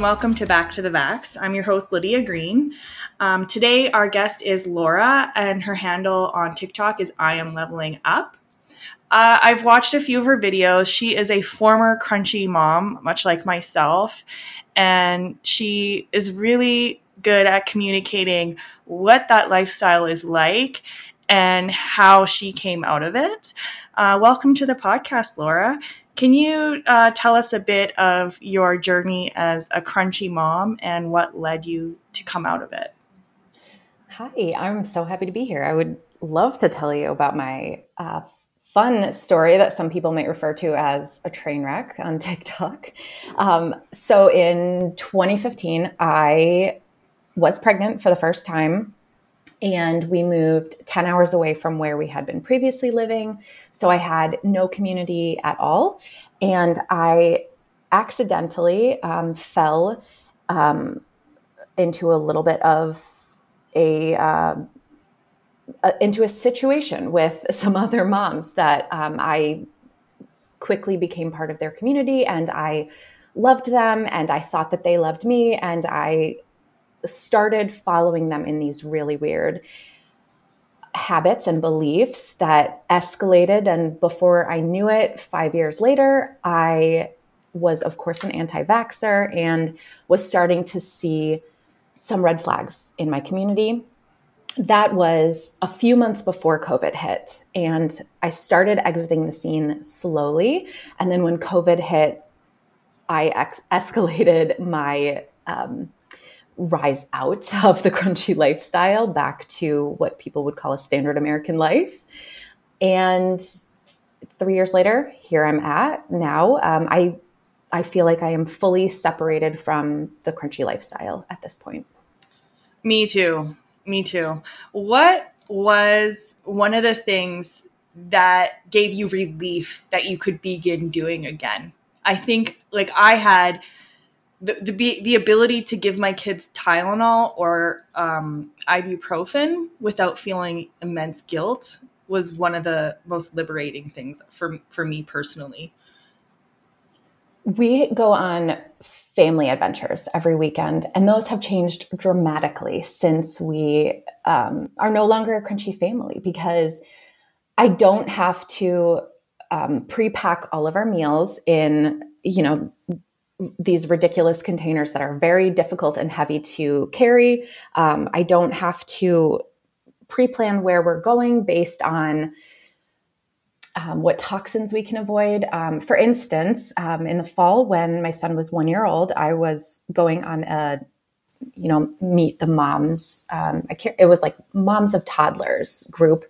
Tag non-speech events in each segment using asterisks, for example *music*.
And welcome to Back to the Vax. I'm your host, Lydia Green. Um, today, our guest is Laura, and her handle on TikTok is I am leveling up. Uh, I've watched a few of her videos. She is a former crunchy mom, much like myself, and she is really good at communicating what that lifestyle is like and how she came out of it. Uh, welcome to the podcast, Laura. Can you uh, tell us a bit of your journey as a crunchy mom and what led you to come out of it? Hi, I'm so happy to be here. I would love to tell you about my uh, fun story that some people might refer to as a train wreck on *laughs* TikTok. Um, so in 2015, I was pregnant for the first time and we moved 10 hours away from where we had been previously living. So I had no community at all. And I accidentally um, fell um, into a little bit of a, uh, into a situation with *laughs* some other moms that um, I quickly became part of their community and I loved them and I thought that they loved me and I started following them in these really weird habits and beliefs that escalated. And before I knew it, five years later, I was, of course, an anti vaxxer and was starting to see some red flags in my community. That was a few months before COVID hit. And I started exiting the scene slowly. And then when COVID hit, I ex- escalated my um, rise out *laughs* of the crunchy lifestyle back to what people would call a standard American life. And three years later, here I'm at now. Um, I I feel like I am fully separated from the crunchy lifestyle at this point. Me too. Me too. What was one of the things that gave you relief that you could begin doing again? I think like I had the the, the ability to give my kids Tylenol or um, ibuprofen without feeling immense guilt was one of the most liberating things for for me personally. We go on family adventures every weekend, and those have changed dramatically since we um, are no longer a crunchy family because I don't have to um, pre-pack all of our meals in you know these ridiculous containers that are very difficult and heavy to carry. Um, I don't have to pre plan where we're going based on um, what toxins we can avoid. Um, for instance, um, in the fall, when my son was one year old, I was going on a you know meet the moms um, I can't, it was like moms of toddlers group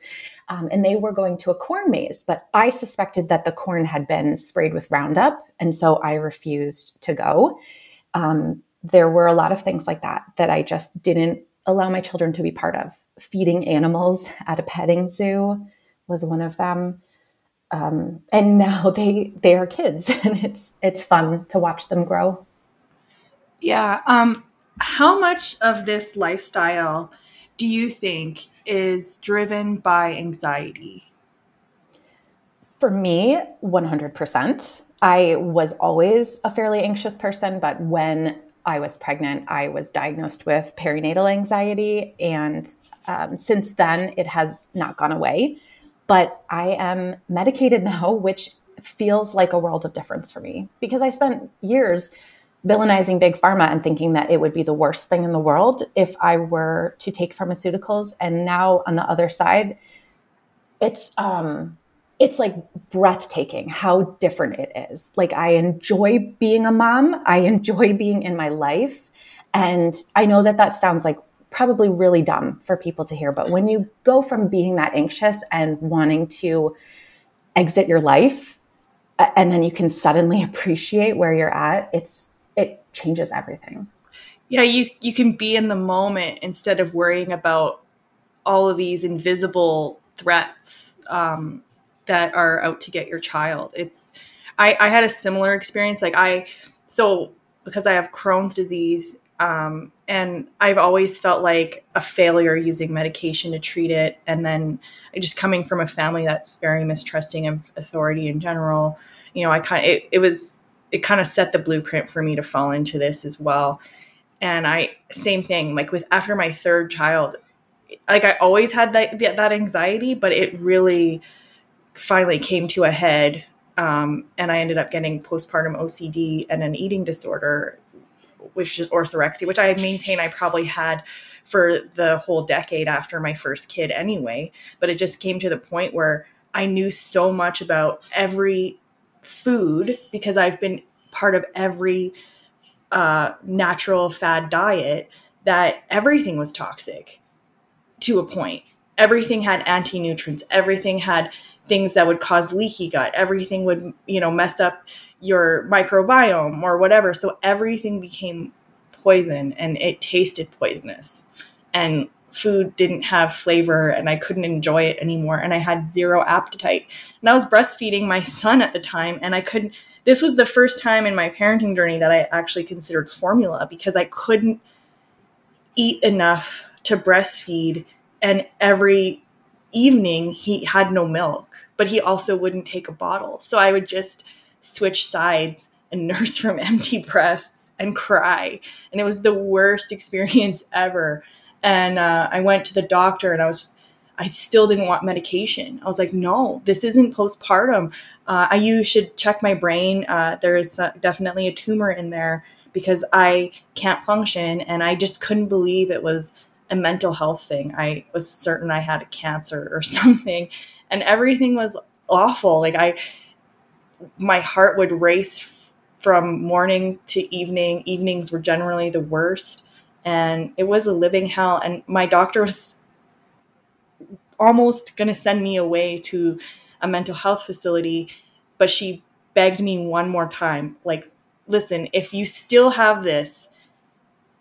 um, and they were going to a corn maze, but I suspected that the corn had been sprayed with Roundup, and so I refused to go. Um, there were a lot of things like that that I just didn't allow my children to be part of. Feeding animals at a petting zoo was one of them. Um, and *laughs* now they they are kids, *laughs* and it's it's fun to watch them grow. Yeah. Um, how much of this lifestyle do you think is driven by anxiety? For me, 100%. I was always a fairly anxious person, but when I was pregnant, I was diagnosed with perinatal anxiety. And um, since then, it has not gone away. But I am medicated *laughs* now, which feels like a world of difference for me because I spent years villainizing big pharma and thinking that it would be the worst thing in the world if I were to take pharmaceuticals. And now on the other side, it's um it's like breathtaking how different it is. Like I enjoy being a mom, I enjoy being in my life, and I know that that sounds like probably really dumb for people to hear, but when you go from being that anxious and wanting to exit your life and then you can suddenly *laughs* appreciate where you're at, it's it changes everything. Yeah, you you can be in the moment instead of worrying about all of these invisible threats um, that are out to get your child. It's I, I had a similar experience. Like I so because I have Crohn's disease, um, and I've always felt like a failure using medication to treat it. And then just coming from a family that's very mistrusting of authority in general, you know, I kind of, it, it was it kind of set the blueprint for me to fall into this as well. And I same thing like with after my third child, like I always had that that anxiety, but it really finally came to a head. Um, and I ended up getting postpartum OCD and an eating disorder, which is orthorexia, which I maintain I probably had for the whole decade after my first kid anyway. But it just came to the point where I knew so much about every food because I've been part of every uh, natural fad diet that everything was toxic to a point. Everything had anti nutrients, everything had things that would cause leaky gut, everything would, you know, mess up your microbiome or whatever. So everything became poison and it tasted poisonous. And food didn't have flavor and I couldn't enjoy it anymore and I had zero appetite. And I was breastfeeding my son at the time and I couldn't this was the first time in my parenting journey that I actually considered formula because I couldn't eat enough to breastfeed and every evening he had no milk, but he also wouldn't take a bottle. So I would just switch sides and *laughs* nurse from empty breasts and cry. And it was the worst *laughs* experience ever and uh, I went to the doctor and I was I still didn't want medication. I was like, no, this isn't postpartum. Uh, I you should check my brain. Uh, there is uh, definitely a tumor in there because I can't function, and I just couldn't believe it was a mental health thing. I was certain I had a cancer or *laughs* something, and everything was awful. Like I, my heart would race f- from morning to evening. Evenings were generally the worst and it was a living hell. And my doctor was almost going to send me away to a mental health facility but she begged me one more time like listen if you still have this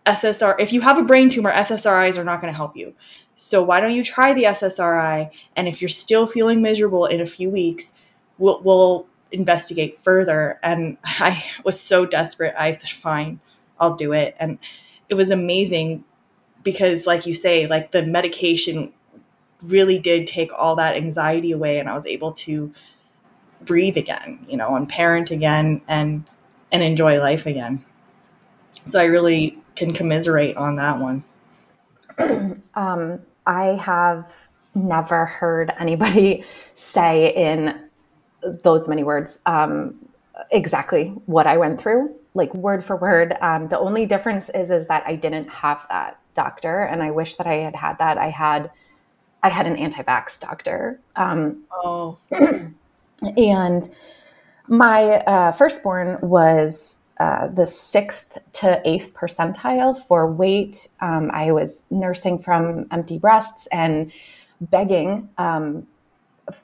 SSR if you have a brain tumor SSRIs are not going to help you. So why don't you try the SSRI and if you're still feeling miserable in a few weeks we'll, we'll investigate further. And *laughs* I was so desperate. I said fine I'll do it. And it was amazing because like you say like the medication really did take all that anxiety away and i was able to breathe again you know and parent again and and enjoy life again. So i really can commiserate on that one. *clears throat* Um, i have never heard anybody *laughs* say in those many words um, exactly what i went through like word for word. Um, the only difference is is that I didn't have that doctor, and I wish that I had had that. I had I had an anti-vax doctor. Um, oh, *clears throat* and my uh, firstborn was uh, the sixth to eighth percentile for weight. Um, I was nursing from empty breasts and begging um,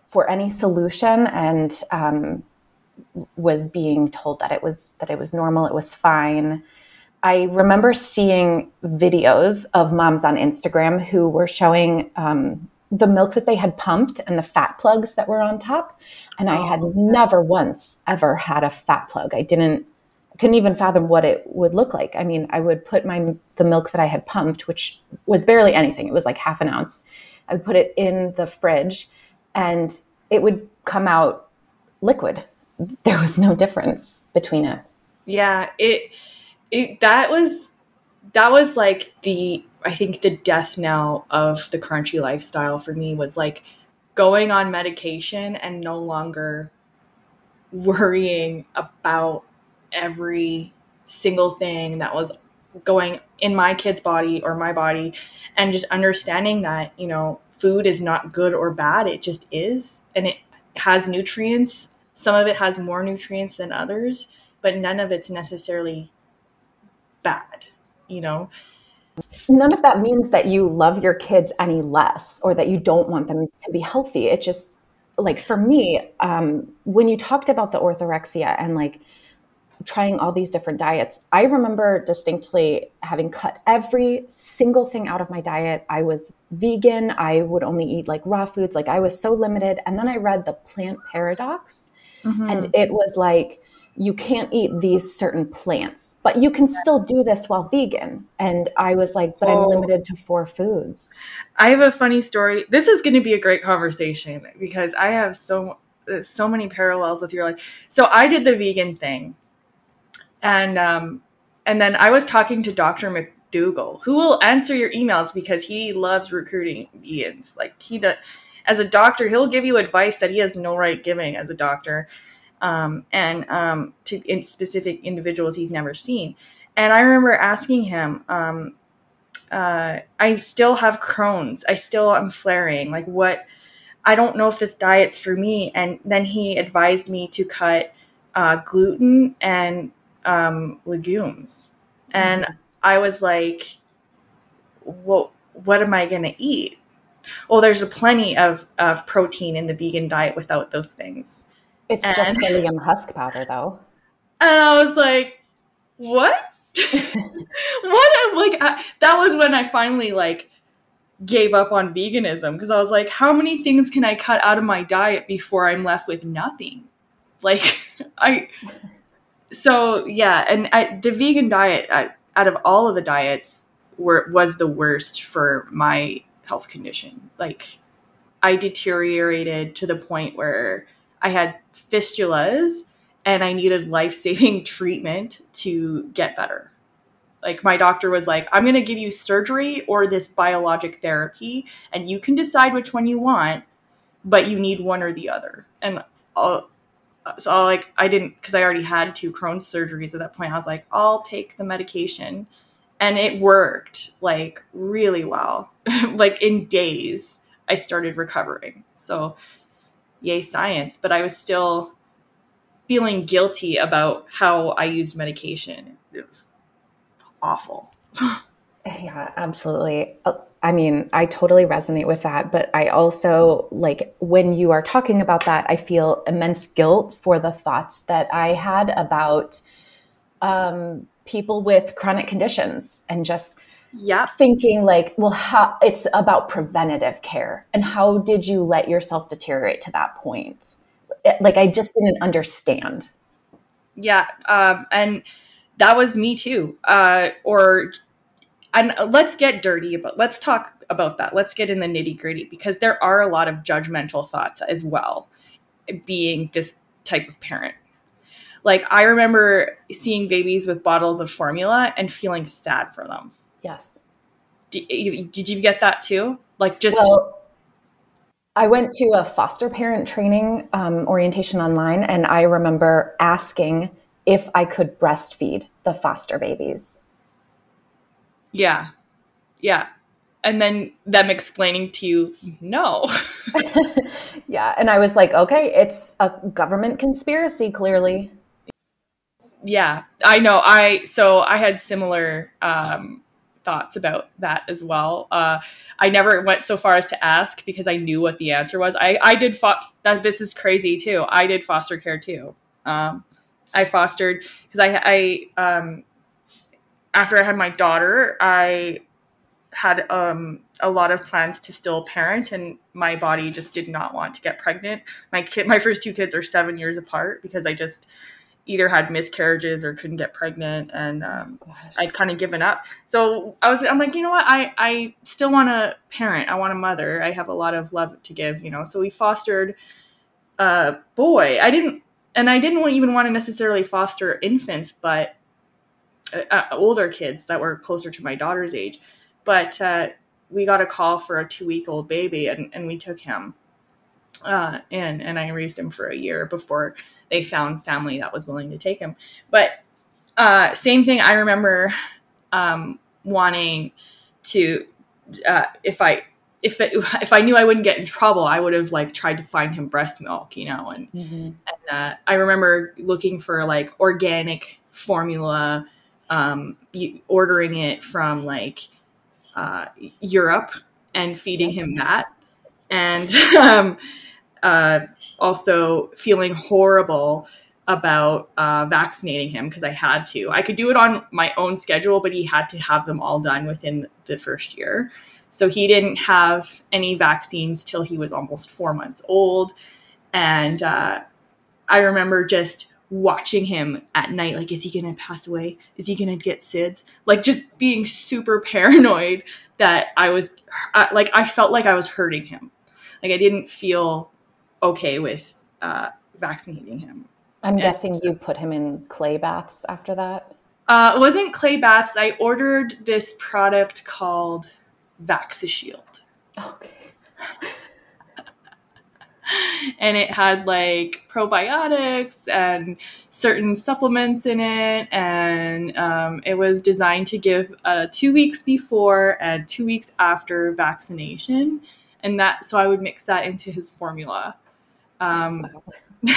for any solution, and um, was being told that it was that it was normal, it was fine. I remember seeing videos of moms on Instagram who were showing um, the milk that they had pumped and the fat plugs that were on top, and I had oh, never once ever had a fat plug. I didn't couldn't even fathom what it would look like. I mean, I would put my the milk that I had pumped, which was barely anything. It was like half an ounce. I would put it in the fridge, and it would come out liquid there was no difference between it. Yeah, it it that was that was like the I think the death knell of the crunchy lifestyle for me was like going on medication and no longer worrying about every single thing that was going in my kid's body or my body and just understanding that, you know, food is not good or bad, it just is and it has nutrients some of it has more nutrients than others, but none of it's necessarily bad, you know? None of that means that you love your kids any less or that you don't want them to be healthy. It just, like, for me, um, when you talked about the orthorexia and like trying all these different diets, I remember distinctly having cut every single thing out of my diet. I was vegan. I would only eat like raw foods. Like, I was so limited. And then I read The Plant Paradox Mm-hmm. And it was like, you can't eat these certain plants, but you can still do this while vegan. And I was like, but. I'm limited to four foods. I have a funny story. This is going to be a great conversation because I have so so many parallels with your life. So I did the vegan thing and um, and then I was talking to Dr. McDougall, who will answer your emails because he loves recruiting vegans. Like he does, as a doctor, he'll give you advice that he has no right giving as a doctor, um, and um, to in specific individuals he's never seen. And I remember asking him, um, uh, I still have Crohn's. I still am flaring. Like what? I don't know if this diet's for me. And then he advised me to cut uh, gluten and um, legumes. And mm-hmm. I was like, well, what am I going to eat? Well, there's a plenty of, of protein in the vegan diet without those things. It's and, just psyllium husk powder, though. And I was like, what? *laughs* what? Like, I, that was when I finally, like, gave up on veganism because I was like, how many things can I cut out of my diet before I'm left with nothing? Like, *laughs* I so yeah, and I, the vegan diet I, out of all of the diets were was the worst for my health condition. Like I deteriorated to the point where I had fistulas and I needed life-saving *laughs* treatment to get better. Like my doctor was like, "I'm going to give you surgery or this biologic therapy and you can decide which one you want, but you need one or the other." And I'll, so like I didn't because I already had two Crohn's surgeries at that point. I was like, I'll take the medication, and it worked like really well. *laughs* like in days, I started recovering. So, yay science! But I was still feeling guilty about how I used medication. It was awful. *laughs* yeah, absolutely. Uh, I mean, I totally resonate with that. But I also, like, when you are talking about that, I feel immense guilt for the thoughts that I had about um, people with chronic conditions and just yeah thinking like well how it's about preventative care. And how did you let yourself deteriorate to that point? Like i just didn't understand. Yeah um, and that was me too. Uh, or and let's get dirty but let's talk about that. Let's get in the nitty gritty because there are a lot of judgmental thoughts as well being this type of parent like i remember seeing babies with bottles of formula and feeling sad for them yes did, did you get that too like just well, I went to a foster parent training um, orientation online, and I remember asking if I could breastfeed the foster babies. Yeah. Yeah. And then them explaining to you, no. *laughs* yeah. And I was like, okay, it's a government conspiracy, clearly. Yeah. I know. I, so I had similar, um, thoughts about that as well. Uh, I never went so far as to ask because I knew what the answer was. I, I did fo- that. This is crazy too. I did foster care too. Um, I fostered because I, I, um, after I had my daughter, I had um, a lot of plans to still parent, and my body just did not want to get pregnant. My kid, my first two kids are seven years apart because I just either had miscarriages or couldn't get pregnant, and um, I'd kind of given up. So I was, I'm like, you know what? I I still want to parent. I want a mother. I have a lot of love to give, you know. So we fostered a boy. I didn't, and I didn't even want to necessarily foster infants, but uh, uh, older kids that were closer to my daughter's age. But uh, we got a call for a two week old baby, and, and we took him. Uh, and and I raised him for a year before they found family that was willing to take him. But uh, same thing. I remember um, wanting to uh, if I if it, *laughs* if I knew I wouldn't get in trouble, I would have like tried to find him breast milk, you know. And, mm-hmm. and uh, I remember looking for like organic formula um, ordering it from like uh, Europe and feeding him that, and *laughs* um, uh, also feeling horrible about uh, vaccinating him because I had to. I could do it on my own schedule, but he had to have them all done within the first year. So he didn't have any vaccines till he was almost four months old. And uh, I remember just watching him at night like is he gonna pass away is he gonna get sids like just being super *laughs* paranoid that i was like i felt like i was hurting him like i didn't feel okay with uh, vaccinating him I'm and, guessing you put him in clay baths after that. Uh, it wasn't clay baths. I ordered this product called Vaxishield. Okay. *laughs* and it had like probiotics and certain supplements in it and um, it was designed to give uh, two weeks before and two weeks after vaccination and that so i would mix that into his formula. Um, *laughs*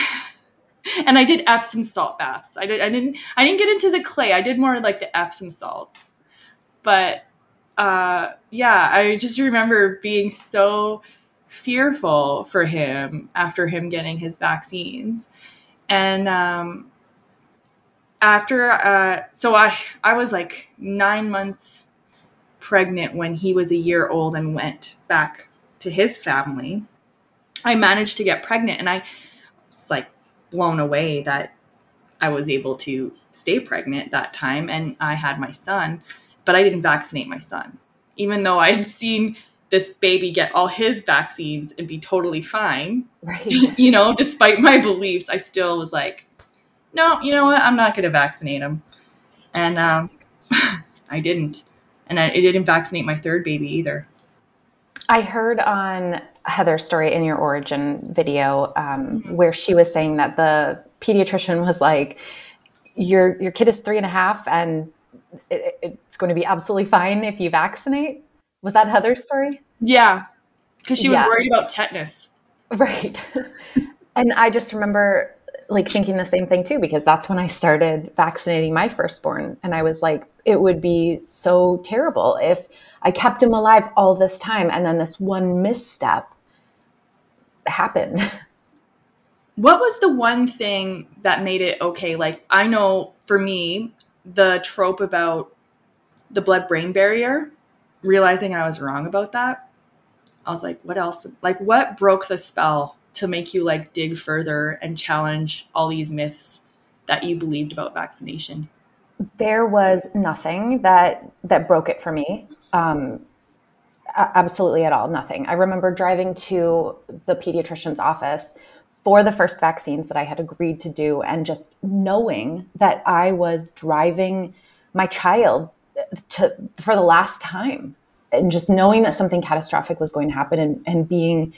and i did epsom salt baths. I, did, I didn't i didn't get into the clay. I did more like the epsom salts. But uh, yeah i just remember being so fearful for him after him getting his vaccines. And um, after, uh, so I, I was like nine months pregnant when he was a year old and went back to his family. I managed to get pregnant and I was like blown away that I was able to stay pregnant that time and I had my son, but I didn't vaccinate my son. Even though I had seen this baby get all his vaccines and be totally fine. Right. *laughs* you know, despite my beliefs, I still was like, no, you know what? I'm not going to vaccinate him. And um, *laughs* I didn't. And I, I didn't vaccinate my third baby either. I heard on Heather's story in your origin video um, mm-hmm. where she was saying that the pediatrician was like, your your kid is three and a half and it, it's going to be absolutely fine if you vaccinate. Was that Heather's story? Yeah, because she was yeah. worried about tetanus. Right. *laughs* and I just remember like thinking the same thing too, because that's when I started vaccinating my firstborn. And I was like, it would be so terrible if I kept him alive all this time and then this one misstep happened. *laughs* What was the one thing that made it okay? Like, I know for me, the trope about the blood brain barrier realizing I was wrong about that, I was like, what else? Like, what broke the spell to make you like dig further and challenge all these myths that you believed about vaccination? There was nothing that that broke it for me. Um, absolutely at all, nothing. I remember driving to the pediatrician's office for the first vaccines that I had agreed to do, and just knowing that I was driving my child to for the last time and just knowing that something catastrophic was going to happen and, and being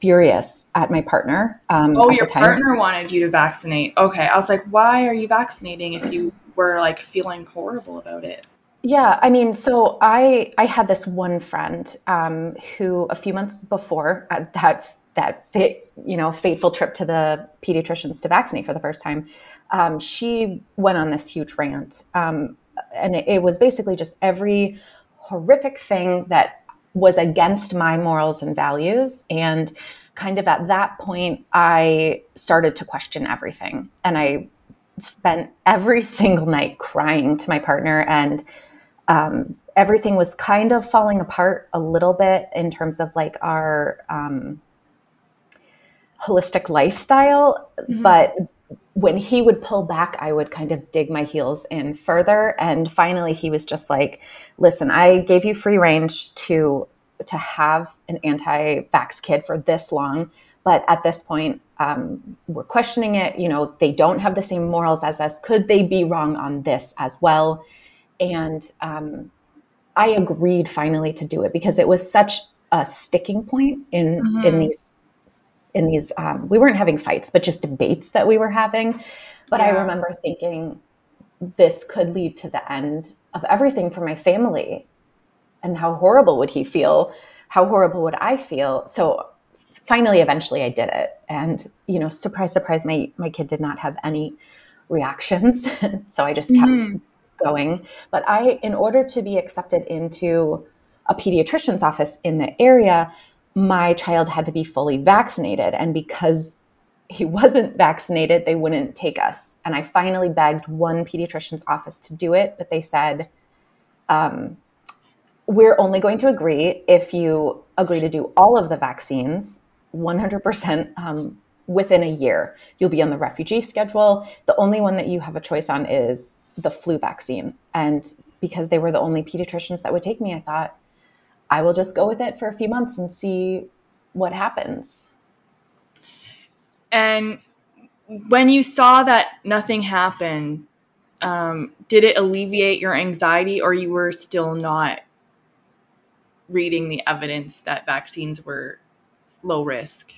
furious at my partner. Um, oh, your partner wanted you to vaccinate. Okay. I was like, why are you vaccinating if you were like feeling horrible about it? Yeah, I mean, so I I had this one friend um, who a few months before uh, that that you know fateful trip to the pediatricians to vaccinate for the first time, um, she went on this huge rant um, and it, it was basically just every horrific thing that was against my morals and values and kind of at that point i started to question everything and i spent every single night crying to my partner and um, everything was kind of falling apart a little bit in terms of like our um, holistic lifestyle mm-hmm. but when he would pull back, I would kind of dig my heels in further. And finally, he was just like, "Listen, I gave you free range to to have an anti-vax kid for this long, but at this point, um, we're questioning it. You know, they don't have the same morals as us. Could they be wrong on this as well?" And um, I agreed finally to do it because it was such a sticking point in mm-hmm. in these in these um, we weren't having fights but just debates that we were having but yeah. i remember thinking this could lead to the end of everything for my family and how horrible would he feel how horrible would i feel so finally eventually i did it and you know surprise surprise my my kid did not have any reactions *laughs* so i just kept mm. going but i in order to be accepted into a pediatrician's office in the area my child had to be fully vaccinated. And because he wasn't vaccinated, they wouldn't take us. And I finally begged one pediatrician's office to do it, but they said, um, we're only going to agree if you agree to do all of the vaccines 100% um, within a year. You'll be on the refugee schedule. The only one that you have a choice on is the flu vaccine. And because they were the only pediatricians that would take me, I thought, I will just go with it for a few months and see what happens. And when you saw that nothing happened, um, did it alleviate your anxiety, or you were still not reading the evidence that vaccines were low risk?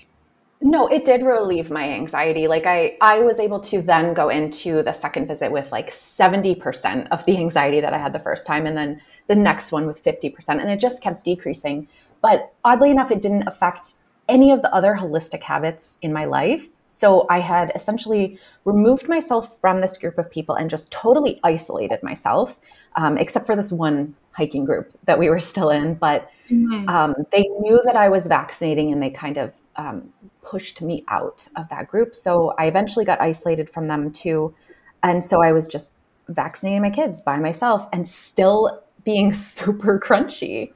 No, it did relieve my anxiety. Like I I was able to then go into the second visit with like 70% of the anxiety that I had the first time and then the next one with 50% and it just kept decreasing. But oddly enough it didn't affect any of the other holistic habits in my life. So I had essentially removed myself from this group of people and just totally isolated myself, um, except for this one hiking group that we were still in. But mm-hmm. um, they knew that I was vaccinating and they kind of um, pushed me out of that group. So I eventually got isolated from them too. And so I was just vaccinating my kids by myself and still being *laughs* super crunchy.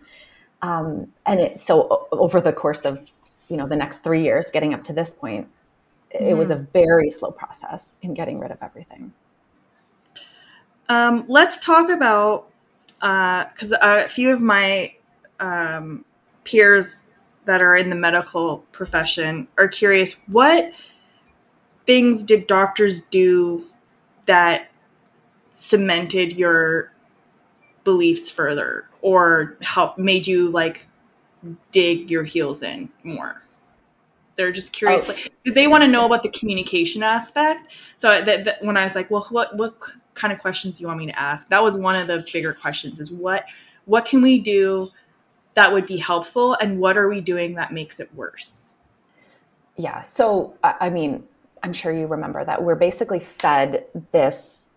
Um, and it, so over the course of, you know, the next three years, getting up to this point, it was a mm. very slow process in getting rid of everything. Um, let's talk about because uh, a few of my um, peers that are in the medical profession are curious what things did doctors do that cemented your beliefs further or help made you like dig your heels in more they're just curious because oh. they want to know about the communication aspect. So that, that when i was like well what what kind of questions do you want me to ask? That was one of the bigger questions is what what can we do that would be helpful and what are we doing that makes it worse? Yeah so i mean i'm sure you remember that we're basically fed this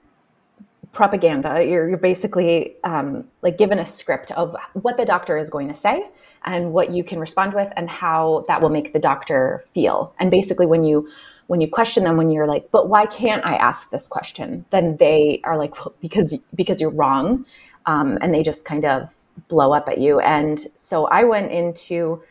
propaganda. You're, you're basically um, like given a script of what the doctor is going to say and what you can respond with and how that will make the doctor feel. And basically when you when you question them when you're like but why can't i ask this question? then they are like well, because because you're wrong um, and they just kind of blow up at you. And so I went into,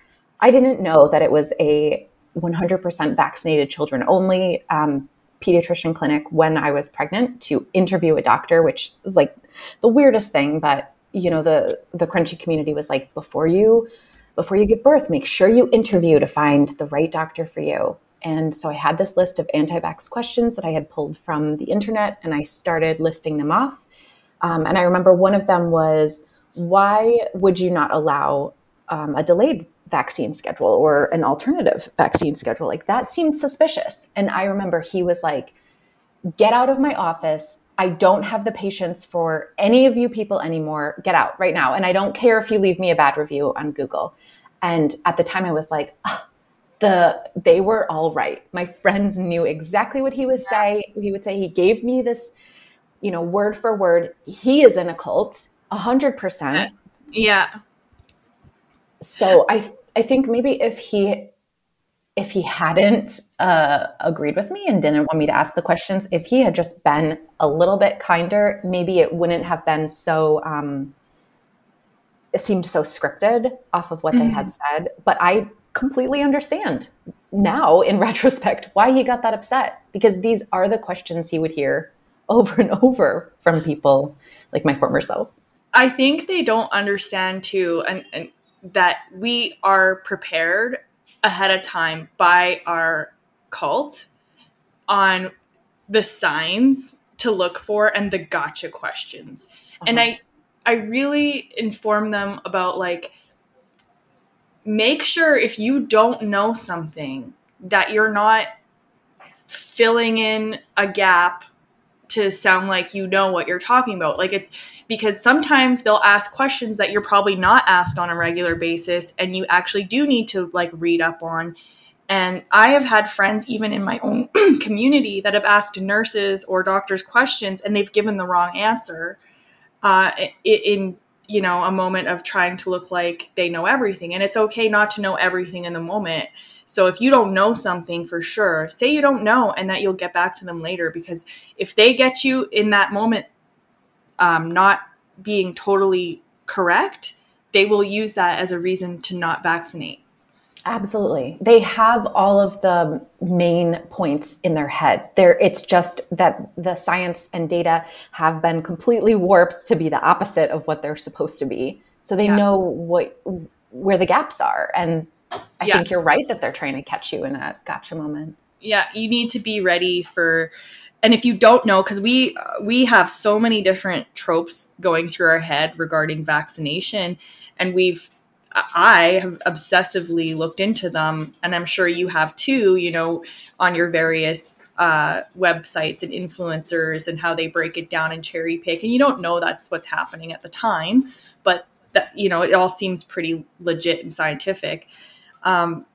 I didn't know that it was a 100% vaccinated children only um, pediatrician clinic when I was pregnant to interview a doctor, which is like the weirdest thing. But you know, the the crunchy community was like, before you before you give birth, make sure you interview to find the right doctor for you. And so I had this list of anti-vax questions that I had pulled from the internet, and I started listing them off. Um, and I remember one of them was, why would you not allow um, a delayed vaccine schedule or an alternative vaccine schedule? Like that seems suspicious. And I remember he was like, get out of my office. I don't have the patience for any of you people anymore. Get out right now. And I don't care if you leave me a bad review on Google. And at the time I was like, oh, the they were all right. My friends knew exactly what he was saying. He would say he gave me this, you know, word for word. He is in a cult a hundred percent. Yeah. So I I think maybe if he if he hadn't uh, agreed with me and didn't want me to ask the questions, if he had just been a little bit kinder, maybe it wouldn't have been so. Um, it seemed so scripted off of what mm-hmm. they had mm-hmm. said. But I completely understand now, in *laughs* retrospect, why he got that upset because these are the questions he would hear *laughs* over and over from people like my former self. I think they don't understand too, and, and that we are prepared ahead of time by our cult on the signs to look for and the gotcha questions. Uh-huh. And I I really inform them about like make sure if you don't know something that you're not filling in a gap to sound like you know what you're talking about. Like it's because sometimes they'll ask questions that you're probably not asked on a regular basis and you actually do need to like read up on. And I have had friends, even in my own *clears throat* community, that have asked nurses or doctors questions and they've given the wrong answer uh, in, you know, a moment of trying to look like they know everything. And it's okay not to know everything in the moment. So if you don't know something for sure, say you don't know and that you'll get back to them later because if they get you in that moment um, not being totally correct, they will use that as a reason to not vaccinate. Absolutely. They have all of the main points in their head. There it's just that the science and data have been completely warped to be the opposite of what they're supposed to be. So they yeah. know what where the gaps are and I yes. think you're right that they're trying to catch you in a gotcha moment. yeah, you need to be ready for and if you don't know because we we have so many different tropes going through our head regarding vaccination and we've I have obsessively looked into them, and I'm sure you have too, you know, on your various uh, websites and influencers and how they break it down and cherry pick. And you don't know that's what's happening at the time, but that, you know, it all seems pretty legit and scientific. Um,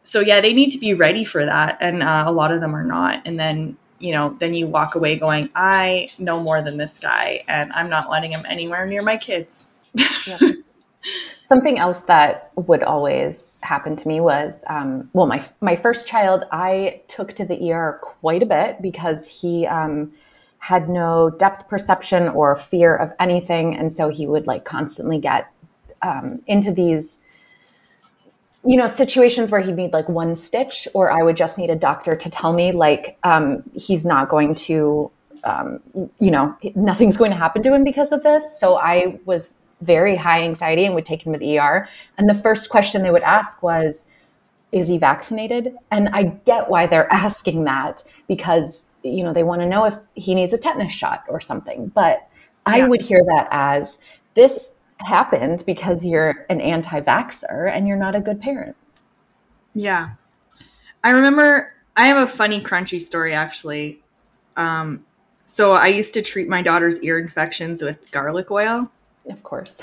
so yeah, they need to be ready for that. And uh, a lot of them are not. And then, you know, then you walk away going, I know more than this guy, and I'm not letting him anywhere near my kids. *laughs* Something else that would always happen to me was, um, well, my my first child, I took to the ER quite a bit because he um, had no depth perception or fear of anything, and so he would like constantly get um, into these, you know, situations where he'd need like one stitch, or I would just need a doctor to tell me like um, he's not going to um, you know, nothing's going to happen to him because of this. So I was very high anxiety and would take him to the ER. And the first question they would ask was, is he vaccinated? And I get why they're *laughs* asking that because, you know, they want to know if he needs a tetanus shot or something. But I would hear that as this happened because you're an anti vaxxer and you're not a good parent. Yeah. I remember I have a funny, crunchy story actually. Um, so I used to treat my daughter's ear infections with garlic oil. Of course.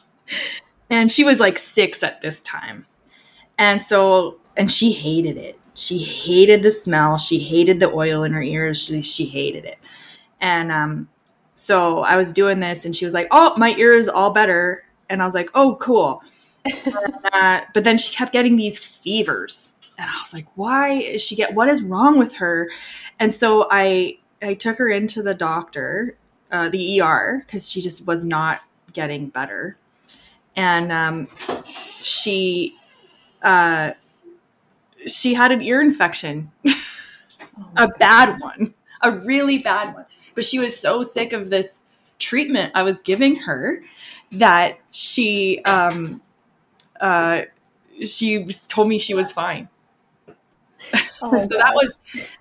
*laughs* and she was like six at this time. And so, and she hated it. She hated the smell. She hated the oil in her ears. She, she hated it. And um, so I was doing this, and she was like, Oh, my ear is all better. And I was like, Oh, cool. *laughs* uh, but then she kept getting these fevers. And I was like, Why is she get what is wrong with her? And so I I took her into the doctor uh, the ER because she just was not getting better, and um, she uh, she had an ear infection, *laughs* oh a bad one, a really bad one. But she was so sick of this treatment I was giving her that she um, uh, she told me she was fine. Oh *laughs* so that was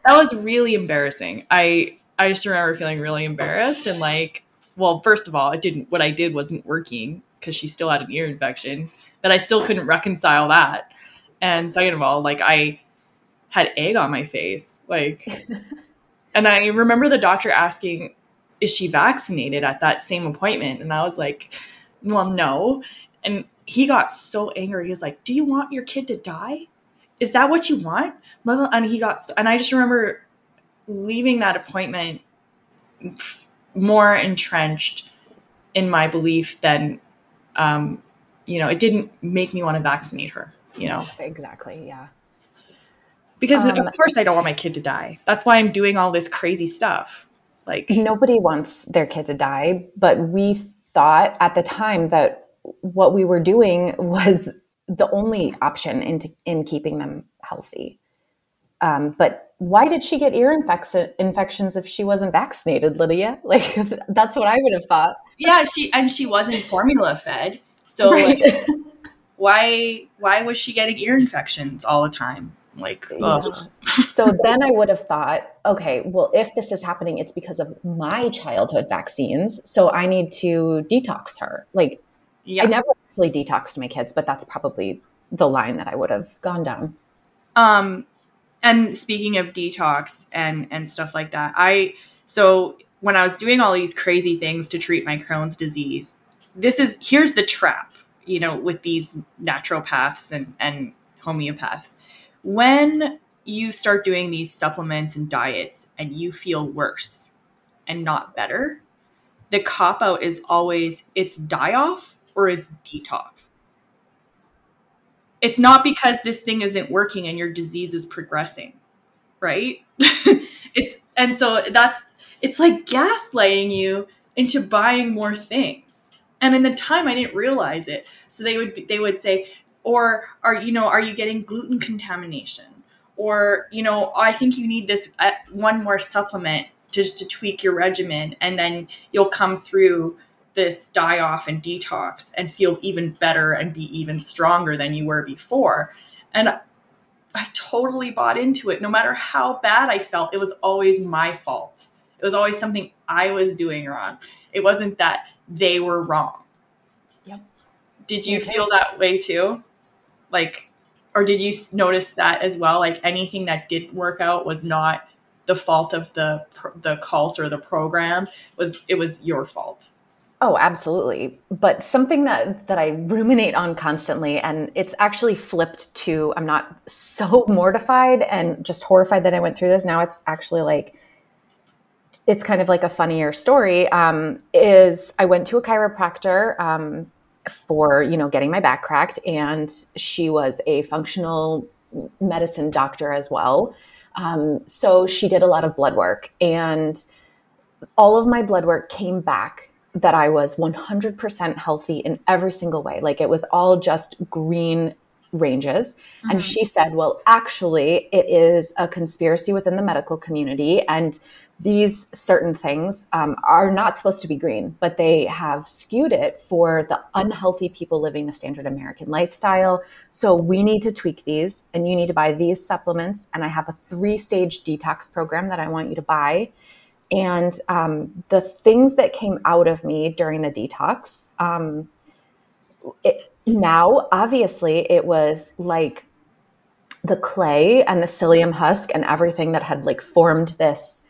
that was really embarrassing. I I just remember feeling really embarrassed and like, well, first of all, it didn't, what I did wasn't working because she still had an ear infection, but I still couldn't reconcile that. And second of all, like I had egg on my face. Like, *laughs* and I remember the doctor asking, is she vaccinated at that same appointment? And I was like, well, no. And he got so angry. He was like, do you want your kid to die? Is that what you want? And he got, and I just remember leaving that appointment more entrenched in my belief than um, you know it didn't make me want to vaccinate her you know exactly yeah because um, of course i don't want my kid to die that's why i'm doing all this crazy stuff like nobody wants their kid to die but we thought at the time that what we were doing was the only option in, in keeping them healthy um, but why did she get ear infec- infections if she wasn't vaccinated, Lydia? *laughs* Like that's what I would have thought. Yeah, she and she wasn't formula fed. So right. like, *laughs* why why was she getting ear infections all the time? Like yeah. so then I would have thought, okay, well if this is happening it's because of my childhood vaccines, so I need to detox her. Like yeah. I never actually detoxed my kids, but that's probably the line that I would have gone down. Um and speaking of detox and and stuff like that i so when i was doing all these crazy things to treat my crohn's disease this is here's the trap you know with these naturopaths and and homeopaths when you start doing these supplements and diets and you feel worse and not better the cop out is always it's die off or it's detox. It's not because this thing isn't working and your disease is progressing right? *laughs* It's and so that's it's like gaslighting you into buying more things. And in the time i didn't realize it so they would they would say or are you know are you getting gluten contamination or you know i think you need this uh, one more supplement just to tweak your regimen and then you'll come through this die off and detox and feel even better and be even stronger than you were before. And I totally bought into it. No matter how bad I felt, it was always my fault. It was always something I was doing wrong. It wasn't that they were wrong. Yep. Did you feel that way too? Like, or did you notice that as well? Like anything that didn't work out was not the fault of the the cult or the program. Was it was your fault? Oh, absolutely. But something that that I ruminate on constantly and it's actually flipped to I'm not so mortified and just horrified that I went through this. Now it's actually like it's kind of like a funnier story. Um, is I went to a chiropractor um, for you know getting my back cracked, and she was a functional medicine doctor as well. Um, so she did a lot of blood work, and all of my blood work came back that I was 100% healthy in every single way. Like it was all just green ranges. Mm-hmm. And she said, well, actually, it is a conspiracy within the medical community. And these certain things um, are not supposed to be green, but they have skewed it for the unhealthy people living the standard American lifestyle. So we need to tweak these, and you need to buy these supplements. And I have a three stage detox program that I want you to buy. And um, the things that came out of me during the detox, um, it, now obviously it was like the clay and the psyllium husk and everything that had like formed this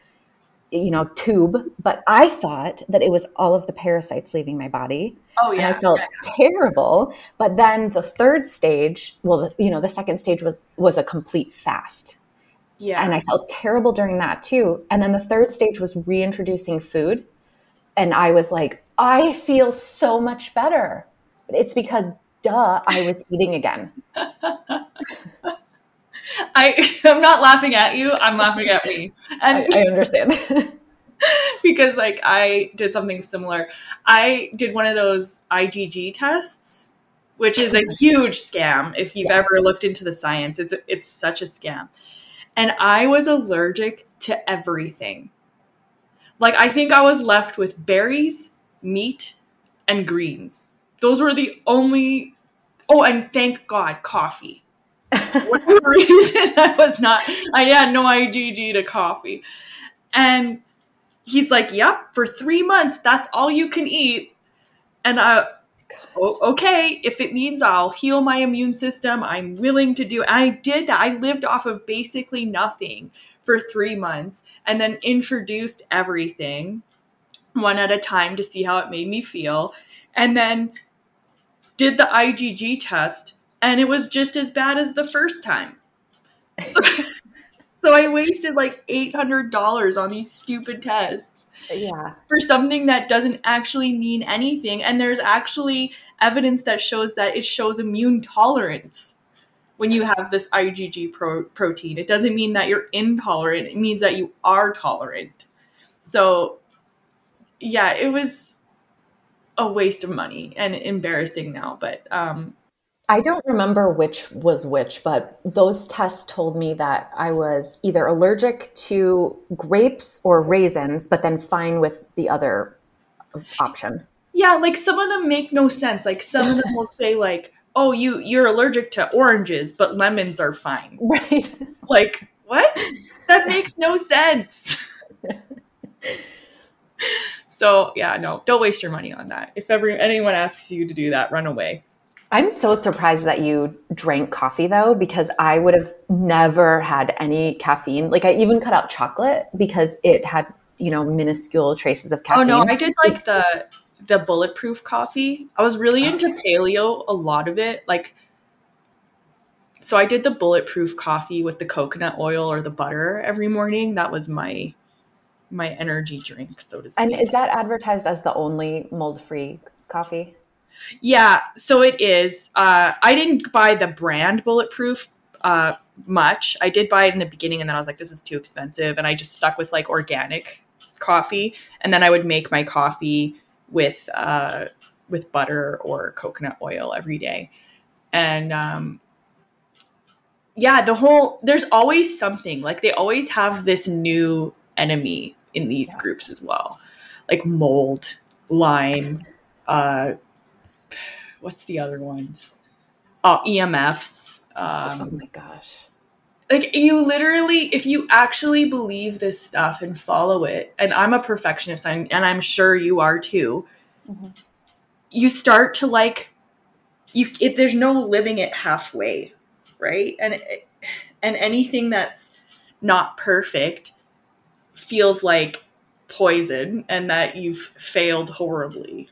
you know tube but i thought that it was all of the parasites leaving my body oh yeah and i felt yeah. terrible but then the third stage well the, you know the second stage was was a complete fast yeah. And I felt terrible during that too. And then the third stage was reintroducing food. And I was like, I feel so much better. It's because, duh, I was eating again. *laughs* I, *laughs* I'm not laughing at you. I'm laughing at me. And I, I understand. *laughs* *laughs* because like I did something similar. I did one of those IgG tests, which is a huge scam. If you've yes. ever looked into the science, it's it's such a scam and I was allergic to everything. Like, I think I was left with berries, meat, and greens. Those were the only. Oh, and thank God, coffee. Whatever *laughs* reason, I was not. I had no IgG to coffee, and he's like, "Yep, for three months, that's all you can eat." And I, okay, if it means I'll heal my immune system, I'm willing to do it. I did that. I lived off of basically nothing for three months and then introduced everything one at a time to see how it made me feel. And then did the IgG test, and it was just as bad as the first time. So, *laughs* so I wasted like $800 on these stupid tests. Yeah. For something that doesn't actually mean anything. And there's actually evidence that shows that it shows immune tolerance when you have this IgG pro- protein. It doesn't mean that you're intolerant, it means that you are tolerant. So, yeah, it was a waste of money and embarrassing now, but um, I don't remember which was which, but those tests told me that I was either allergic to grapes or raisins, but then fine with the other option. Yeah, like some of them make no sense. Like some of them will say like, "Oh, you you're allergic to oranges, but lemons are fine." *laughs* Right. Like, what? That makes no sense. *laughs* so, yeah, no. Don't waste your money on that. If ever anyone asks you to do that, run away. I'm so surprised that you drank coffee though, because I would have never had any caffeine. Like I even cut out chocolate because it had, you know, minuscule traces of caffeine. Oh no, I did like the the bulletproof coffee. I was really ah. into paleo, a lot of it. Like so I did the bulletproof coffee with the coconut oil or the butter every morning. That was my my energy drink, so to speak. And is that advertised as the only mold-free coffee? Yeah, so it is. Uh, I didn't buy the brand Bulletproof uh, much. I did buy it in the beginning, and then I was like, this is too expensive, and I just stuck with like organic coffee, and then I would make my coffee with uh, with butter or coconut oil every day, and um, yeah, the whole there's always something like they always have this new enemy in these yes. groups as well, like mold, Lyme, Uh, what's the other ones? Oh, EMFs. Um, oh my gosh. like you literally if you actually believe this stuff and follow it and i'm a perfectionist and i'm sure you are too mm-hmm. you start to like you it, there's no living it halfway right and and anything that's not perfect feels like poison and that you've failed horribly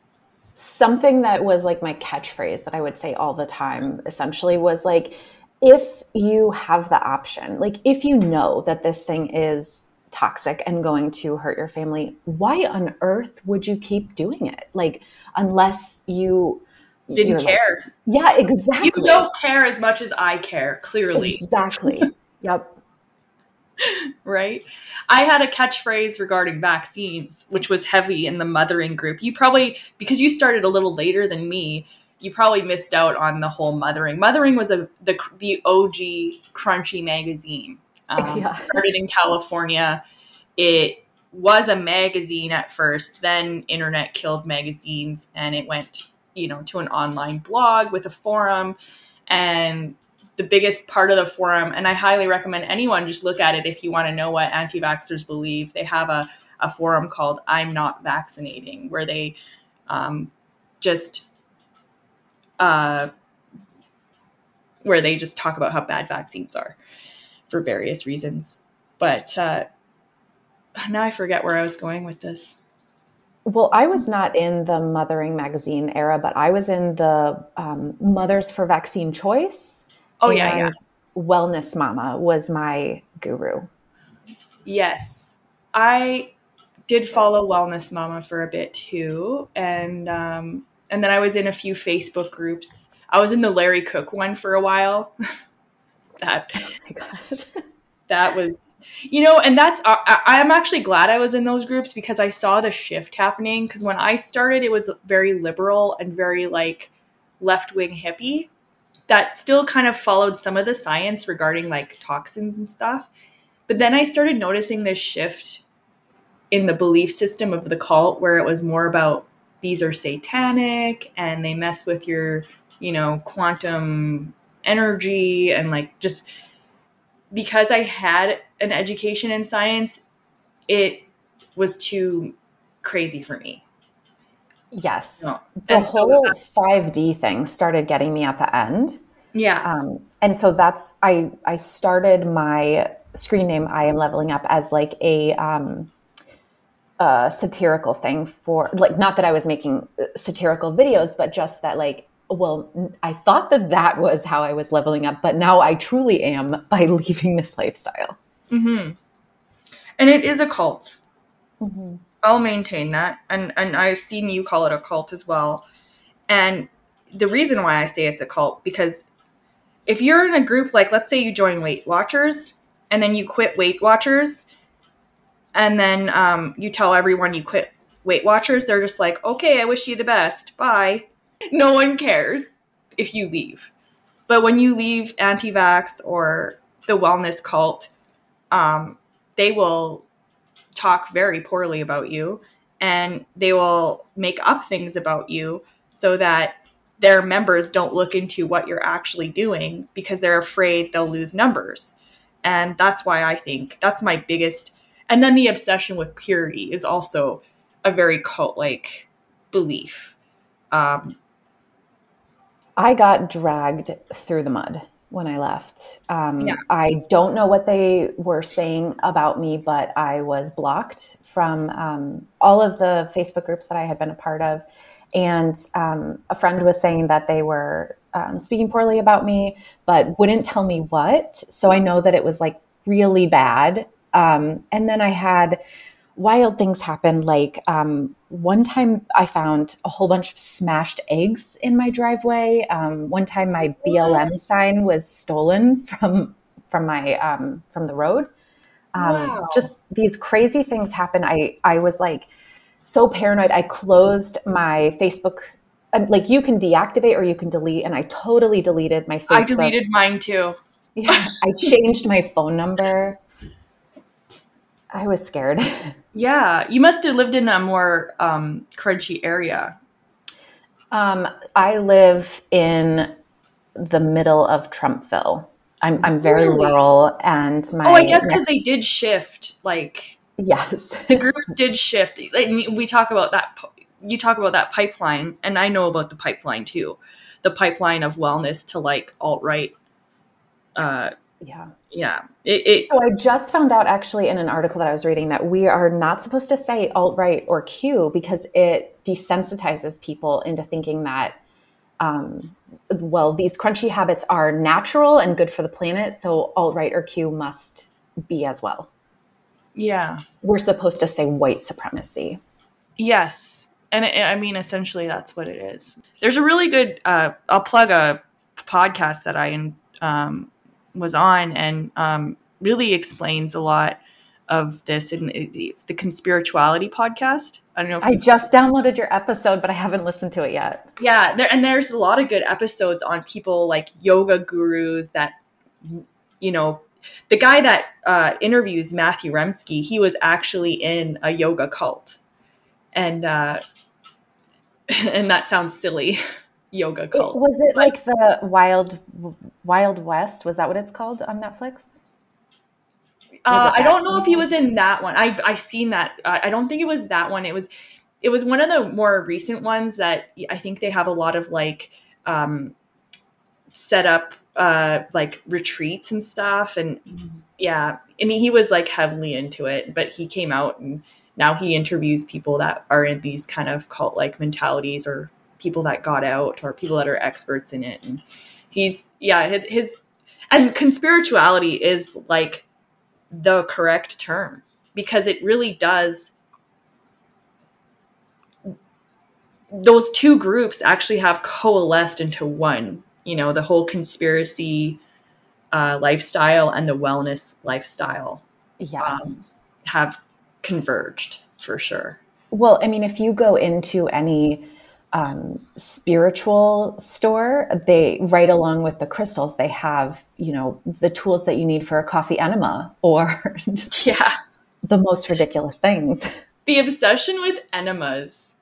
something that was like my catchphrase that i would say all the time essentially was like if you have the option, like if you know that this thing is toxic and going to hurt your family, why on earth would you keep doing it? Like, unless you didn't care. Like, yeah, exactly. You don't care as much as I care, clearly. Exactly. *laughs* yep. *laughs* right? I had a catchphrase regarding vaccines, which was heavy in the mothering group. You probably, because you started a little later than me, you probably missed out on the whole Mothering. Mothering was a the the OG crunchy magazine. *laughs* Um, yeah. Started in California. It was a magazine at first. Then internet killed magazines, and it went you know to an online blog with a forum. And the biggest part of the forum, and I highly recommend anyone just look at it if you want to know what anti-vaxxers believe. They have a a forum called "I'm Not Vaccinating," where they um, just uh, where they just talk about how bad vaccines are for various reasons. But uh, now I forget where I was going with this. Well, I was not in the Mothering magazine era, but I was in the um, Mothers for Vaccine Choice. Oh, yeah, yeah. Wellness Mama was my guru. Yes. I did follow Wellness Mama for a bit too. And um, and then I was in a few Facebook groups. I was in the Larry Cook one for a while. *laughs* that oh my god. *laughs* that was you know and that's I, i'm actually glad i was in those groups because i saw the shift happening because when i started it was very liberal and very like left-wing hippie that still kind of followed some of the science regarding like toxins and stuff but then i started noticing this shift in the belief system of the cult where it was more about these are satanic and they mess with your, you know, quantum energy and like just because I had an education in science, it was too crazy for me. Yes. The and whole so 5D thing started getting me at the end. Yeah. Um, and so that's I I started my screen name I am leveling up as like a um, a satirical thing for like not that I was making uh, satirical videos, but just that like well, I thought that that was how I was leveling up, but now I truly am *laughs* by leaving this lifestyle. Mm-hmm. And it is a cult. Mm-hmm. I'll maintain that, and and I've seen you call it a cult as well. And the reason why I say it's a cult because if you're in a group like let's say you join Weight Watchers and then you quit Weight Watchers and then um, you tell everyone you quit Weight Watchers, they're just like, okay, I wish you the best. Bye. *laughs* No one cares if you leave. But when you leave anti vax or the wellness cult, um, they will talk very poorly about you and they will make up things about you so that their members don't look into what you're actually doing because they're afraid they'll lose numbers. And that's why I think that's my biggest and then the obsession with purity is also a very cult like belief. Um, I got dragged through the mud when I left. Um, yeah. I don't know what they were saying about me, but I was blocked from um, all of the Facebook groups that I had been a part of. And um, a friend was saying that they were um, speaking poorly about me, but wouldn't tell me what. So I know that it was like really bad. Um, and then I had wild things happen. Like um, one time I found a whole bunch of smashed eggs in my driveway. Um, one time my BLM sign was stolen from from my um, from the road. Um, wow. Just these crazy things happen. I I was like so paranoid. I closed my Facebook. Um, like you can deactivate or you can delete, and I totally deleted my Facebook. I deleted mine too. Yeah, I changed my phone number. I was scared. *laughs* yeah, you must have lived in a more um, crunchy area. Um, I live in the middle of Trumpville. I'm I'm very Really? rural, and my Oh, I guess because they did shift. Like yes, *laughs* the groups did shift. Like we talk about that. You talk about that pipeline, and I know about the pipeline too. The pipeline of wellness to like alt right. Uh, yeah. Yeah. It, it So I just found out actually in an article that I was reading that we are not supposed to say alt right or Q because it desensitizes people into thinking that, um, well, these crunchy habits are natural and good for the planet. So alt right or Q must be as well. yeah. We're supposed to say white supremacy. Yes. And it, I mean, essentially, that's what it is. There's a really good, uh, I'll plug a podcast that I um, was on and um, really explains a lot of this. And it- it's the Conspirituality podcast. I don't know if I just downloaded your episode, but I haven't listened to it yet. yeah, there, and there's a lot of good episodes on people like yoga gurus that, you know, the guy that uh, interviews Matthew Remski, he was actually in a yoga cult. And, uh, *laughs* and that sounds silly, *laughs* yoga cult. Was it like the Wild Wild West? Was that what it's called on Netflix? Uh, I don't know if he was in that one. I've I've seen that. Uh, I don't think it was that one. It was it was one of the more recent ones that I think they have a lot of like um, set up uh, like retreats and stuff. And yeah, I mean he was like heavily into it, but he came out and now he interviews people that are in these kind of cult like mentalities or people that got out or people that are experts in it. And he's yeah his his and conspirituality is like the correct term because it really does those two groups actually have coalesced into one you know the whole conspiracy uh, lifestyle and the wellness lifestyle Yes. um, have converged for sure Well, I mean, if you go into any um, spiritual store, they right along with the crystals, they have you know the tools that you need for a coffee enema or *laughs* just yeah the most ridiculous things. the obsession with enemas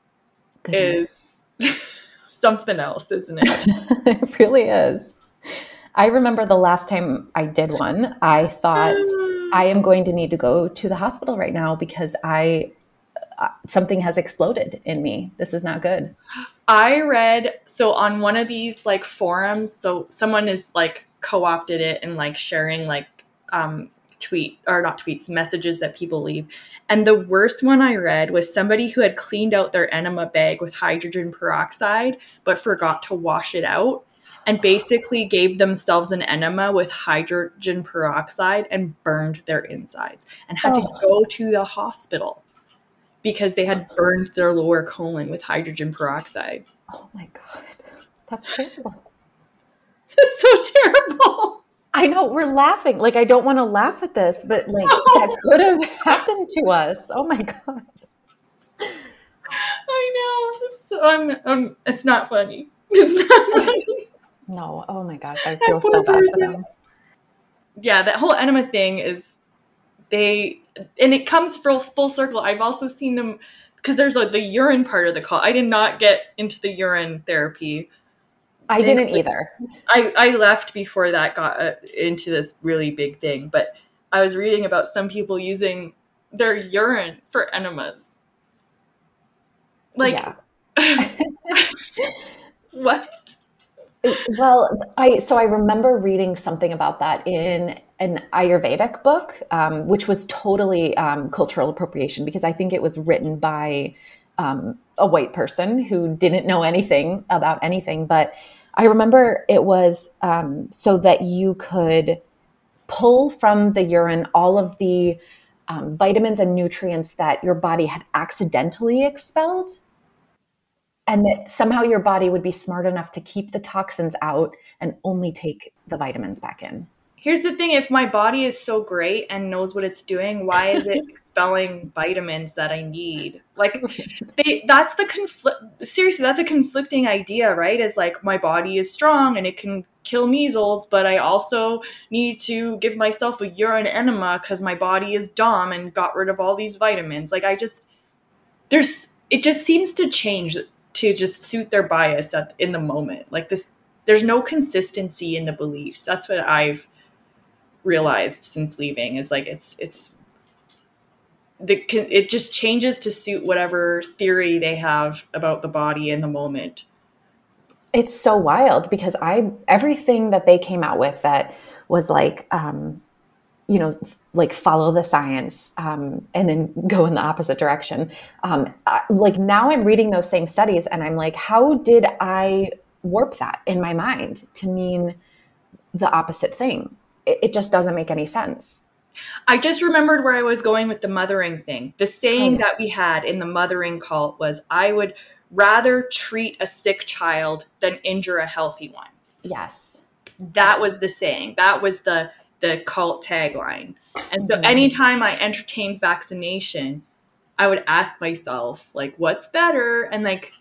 Goodness. is *laughs* something else isn't it *laughs* it really is. I remember the last time I did one, I thought I am going to need to go to the hospital right now because I something has exploded in me. This is not good. I read so on one of these like forums, so someone is like co-opted it and like sharing like um tweet or not tweets, messages that people leave. And the worst one I read was somebody who had cleaned out their enema bag with hydrogen peroxide but forgot to wash it out and basically gave themselves an enema with hydrogen peroxide and burned their insides and had to Oh. go to the hospital because they had burned their lower colon with hydrogen peroxide. Oh my god, that's terrible. *laughs* That's so terrible. I know we're laughing. Like I don't want to laugh at this, but like *laughs* that could have happened to us. Oh my god. I know. So, I'm, I'm, it's not funny. *laughs* It's not funny. No. Oh my gosh. I feel so bad for them. yeah, that whole enema thing is they, and it comes full, full circle. I've also seen them because there's like the urine part of the call. I did not get into the urine therapy. I didn't either. I, I left before that got uh, into this really big thing, but I was reading about some people using their urine for enemas. Like, yeah. *laughs* what? Well, I so I remember reading something about that in an Ayurvedic book, um, which was totally um, cultural appropriation because I think it was written by um, a white person who didn't know anything about anything. But I remember it was um, so that you could pull from the urine all of the um, vitamins and nutrients that your body had accidentally expelled and that somehow your body would be smart enough to keep the toxins out and only take the vitamins back in. Here's the thing if my body is so great and knows what it's doing, why is it *laughs* expelling vitamins that I need? Like they that's the conflict seriously, that's a conflicting idea, right? Is like my body is strong and it can kill measles, but I also need to give myself a urine enema cuz my body is dumb and got rid of all these vitamins. Like I just there's it just seems to change to just suit their bias at, in the moment. Like this there's no consistency in the beliefs. That's what I've realized since leaving is like it's it's the it just changes to suit whatever theory they have about the body in the moment. It's so wild because I everything that they came out with that was like um you know like follow the science um, and then go in the opposite direction um, I, like now i'm reading those same studies and i'm like how did i warp that in my mind to mean the opposite thing it, it just doesn't make any sense I just remembered where I was going with the mothering thing. The saying oh. that we had in the mothering cult was I would rather treat a sick child than injure a healthy one. Yes. That was the saying. That was the the cult tagline. And so mm-hmm. anytime I entertained vaccination, I would ask myself like what's better and like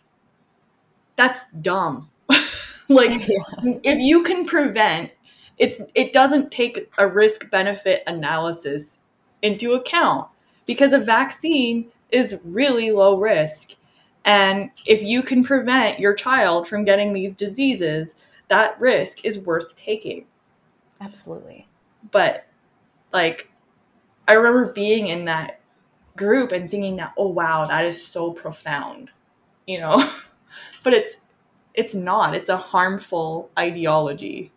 that's dumb. *laughs* like *laughs* yeah. if you can prevent it's it doesn't take a risk benefit analysis into account because a vaccine is really low risk and if you can prevent your child from getting these diseases that risk is worth taking absolutely but like i remember being in that group and thinking that oh wow that is so profound you know *laughs* but it's it's not it's a harmful ideology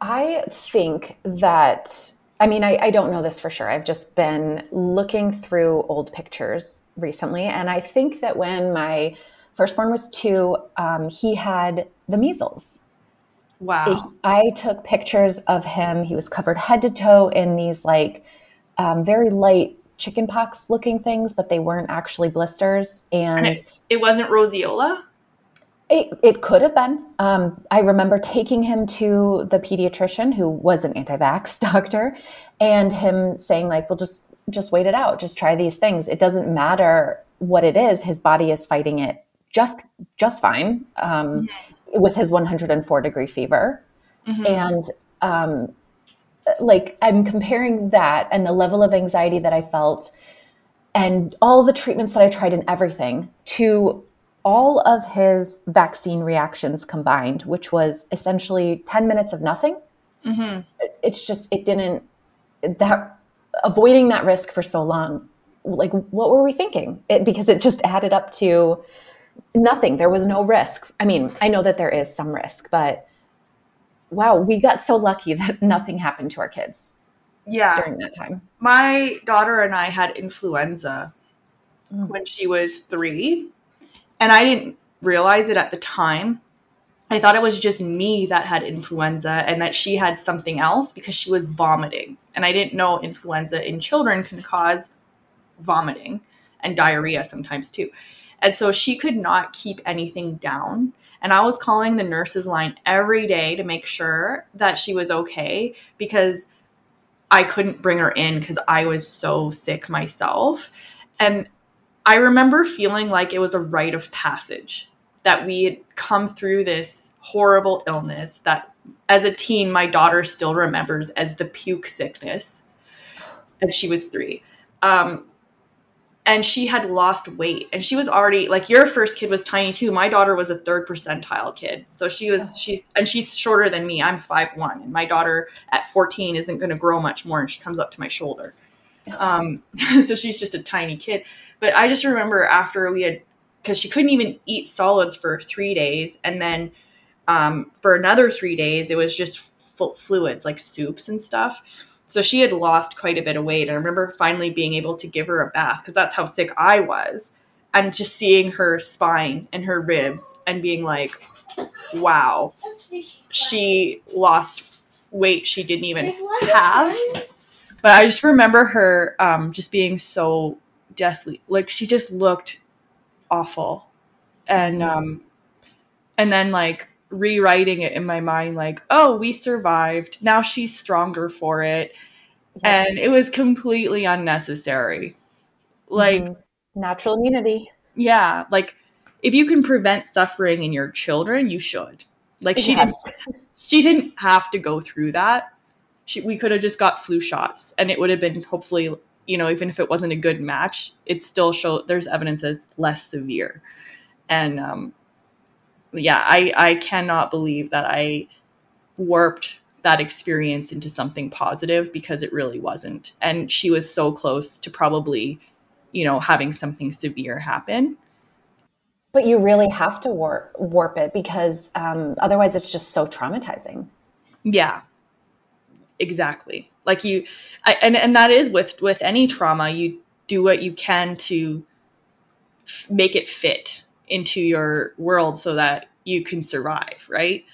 I think that, I mean, I, I, don't know this for sure. I've just been looking through old pictures recently. And I think that when my firstborn was two, um, he had the measles. Wow. I took pictures of him. He was covered head to toe in these like um, very light chickenpox looking things, but they weren't actually blisters. And, and it, it wasn't roseola? It, it could have been. Um, I remember taking him to the pediatrician who was an anti-vax *laughs* doctor and him saying like, well, just, just wait it out. Just try these things. It doesn't matter what it is. His body is fighting it just, just fine um, mm-hmm. With his 104 degree fever. Mm-hmm. And um, like I'm comparing that and the level of anxiety that I felt and all the treatments that I tried and everything to all of his vaccine reactions combined, which was essentially 10 minutes of nothing. Mm-hmm. It's just, it didn't, that avoiding that risk for so long, like, what were we thinking? It, because it just added up to nothing. There was no risk. I mean, I know that there is some risk, but wow, we got so lucky *laughs* that nothing happened to our kids. Yeah. During that time. My daughter and I had influenza mm. when she was three and I didn't realize it at the time. I thought it was just me that had influenza and that she had something else because she was vomiting. And I didn't know influenza in children can cause vomiting and diarrhea sometimes too. And so she could not keep anything down. And I was calling the nurses line every day to make sure that she was okay because I couldn't bring her in because I was so sick myself. And I remember feeling like it was a rite of passage that we had come through this horrible illness that as a teen my daughter still remembers as the puke sickness and she was three um, and she had lost weight and she was already like your first kid was tiny too my daughter was a third percentile kid so she was she's and she's shorter than me i'm five one and my daughter at 14 isn't going to grow much more and she comes up to my shoulder um, *laughs* so she's just a tiny kid. But I just remember after we had, because she couldn't even eat solids for three days. And then um, for another three days, it was just fluids like soups and stuff. So she had lost quite a bit of weight. And I remember finally being able to give her a bath because that's how sick I was. And just seeing her spine and her ribs and being like, wow, she lost weight she didn't even have but I just remember her um, just being so deathly. Like she just looked awful, and um, and then like rewriting it in my mind, like, oh, we survived. Now she's stronger for it, yeah. and it was completely unnecessary. Like mm-hmm. natural immunity. Yeah, like if you can prevent suffering in your children, you should. Like she yes. didn't. *laughs* She didn't have to go through that she, we could have just got flu shots and it would have been hopefully you know even if it wasn't a good match it still show there's evidence that it's less severe and um, yeah i i cannot believe that i warped that experience into something positive because it really wasn't. And she was so close to probably, you know, having something severe happen. But you really have to warp, warp it because um, otherwise it's just so traumatizing. Yeah, exactly. Like you, I, and and that is with with any trauma, you do what you can to f- make it fit into your world so that you can survive, right?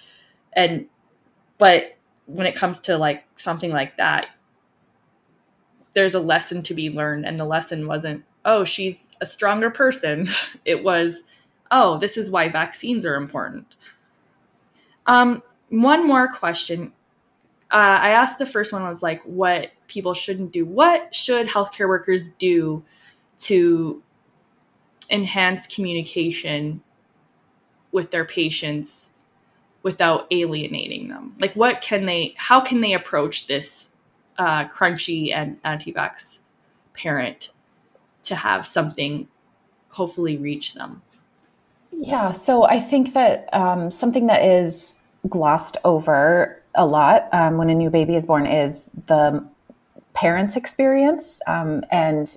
And but when it comes to like something like that, there's a lesson to be learned and the lesson wasn't, oh, she's a stronger person. *laughs* it was, oh, this is why vaccines are important. Um, one more question. Uh, I asked the first one was like what people shouldn't do. What should healthcare workers do to enhance communication with their patients without alienating them? Like, what can they, how can they approach this uh, crunchy and anti vax parent to have something hopefully reach them? Yeah, so I think that um, something that is glossed over a lot um, when a new baby is born is the parents' experience. Um, and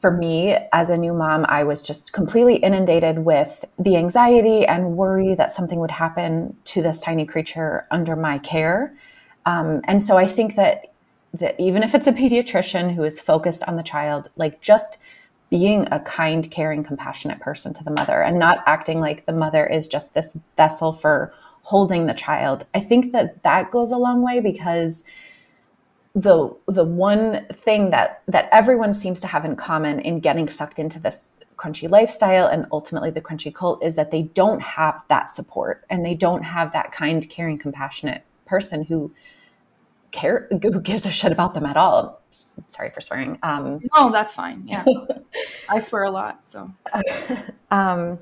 for me as a new mom, I was just completely inundated with the anxiety and worry that something would happen to this tiny creature under my care. Um, and so I think that that even if it's a pediatrician who is focused on the child, like just being a kind, caring, compassionate person to the mother and not acting like the mother is just this vessel for holding the child. I think that that goes a long way because the the one thing that that everyone seems to have in common in getting sucked into this crunchy lifestyle and ultimately the crunchy cult is that they don't have that support and they don't have that kind caring compassionate person who care who gives a shit about them at all. Sorry for swearing um no that's fine. Yeah. *laughs* I swear a lot so. *laughs* Um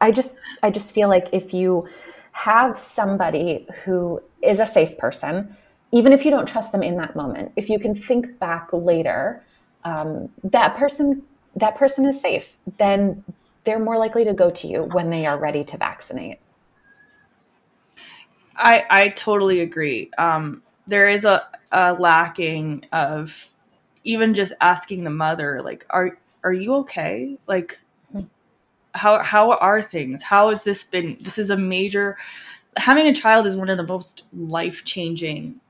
i just i just feel like if you have somebody who is a safe person even if you don't trust them in that moment, if you can think back later, um, that person that person is safe. Then they're more likely to go to you when they are ready to vaccinate. I I totally agree. Um, there is a, a lacking of even just asking the mother, like, are are you okay? Like, hmm. how how are things? How has this been? This is a major. Having a child is one of the most life changing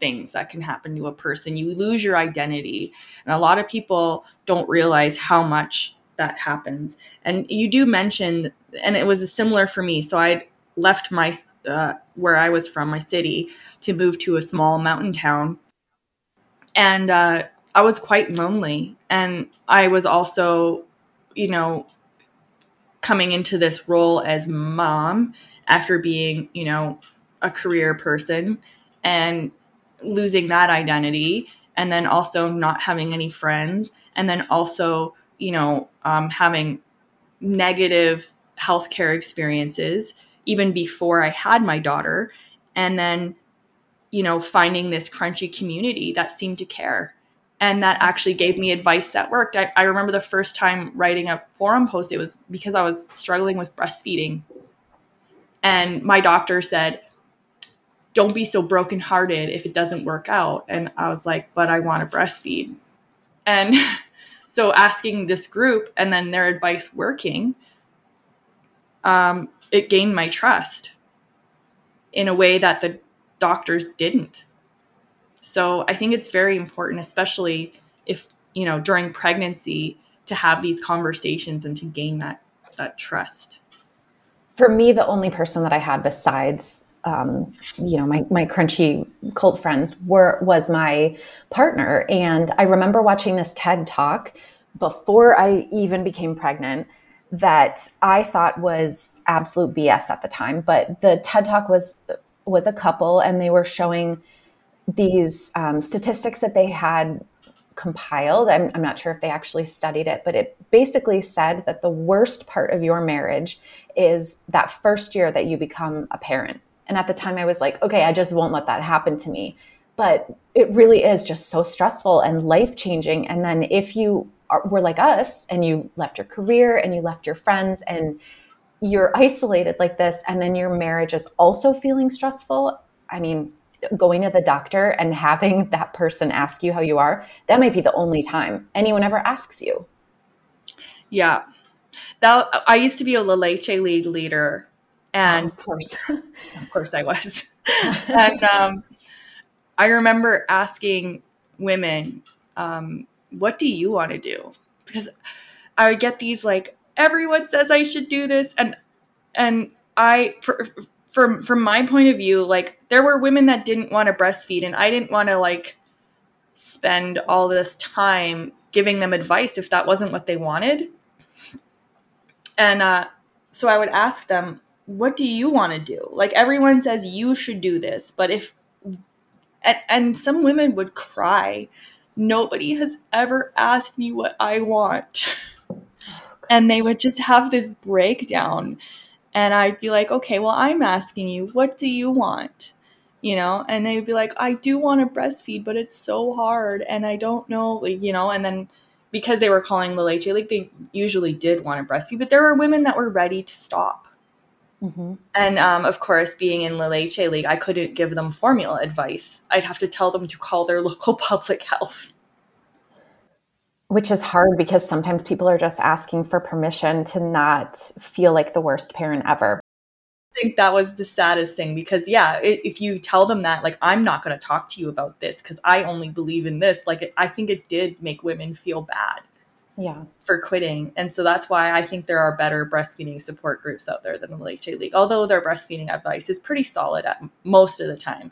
things that can happen to a person. You lose your identity. And a lot of people don't realize how much that happens. And you do mention, and it was similar for me. So I left my, uh, where I was from, my city, to move to a small mountain town. And uh, I was quite lonely. And I was also, you know, coming into this role as mom after being, you know, a career person and losing that identity and then also not having any friends and then also you know um, having negative healthcare experiences even before i had my daughter and then you know finding this crunchy community that seemed to care. And that actually gave me advice that worked. I, I remember the first time writing a forum post it was because i was struggling with breastfeeding. And my doctor said don't be so brokenhearted if it doesn't work out. And I was like, but I want to breastfeed. And *laughs* so asking this group and then their advice working, um, it gained my trust in a way that the doctors didn't. So I think it's very important, especially if, you know, during pregnancy to have these conversations and to gain that that trust. For me, the only person that I had besides um, you know my, my crunchy cult friends were was my partner. And i remember watching this ted talk before i even became pregnant that i thought was absolute bs at the time. But the ted talk was was a couple and they were showing these um, statistics that they had compiled. I'm, I'm not sure if they actually studied it but it basically said that the worst part of your marriage is that first year that you become a parent and at the time, I was like, okay, I just won't let that happen to me. But it really is just so stressful and life changing. And then if you are, were like us and you left your career and you left your friends and you're isolated like this, and then your marriage is also feeling stressful, I mean, going to the doctor and having *laughs* that person ask you how you are, that might be the only time anyone ever asks you. Yeah. That I used to be a La Leche League leader and of course, *laughs* of course I was. *laughs* and um, I remember asking women, um, what do you want to do? Because I would get these like, everyone says I should do this. And, and I, from, from my point of view, like there were women that didn't want to breastfeed and I didn't want to like spend all this time giving them advice if that wasn't what they wanted. And, uh, so I would ask them, what do you want to do? Like everyone says you should do this, but if and, and some women would cry, nobody has ever asked me what I want. *laughs* and they would just have this breakdown and I'd be like, "Okay, well, I'm asking you, what do you want?" You know, and they'd be like, "I do want to breastfeed, but it's so hard and I don't know, you know." And then because they were calling leche, like they usually did want to breastfeed, but there were women that were ready to stop Mm-hmm. And um, of course, being in La Leche League, I couldn't give them formula advice. I'd have to tell them to call their *laughs* local public health. Which is hard because sometimes people are just asking for permission to not feel like the worst parent ever. I think that was the saddest thing because, yeah, if you tell them that, like, I'm not going to talk to you about this because I only believe in this, like, I think it did make women feel bad yeah for quitting and so that's why i think there are better breastfeeding support groups out there than the leche league although their breastfeeding advice is pretty solid at most of the time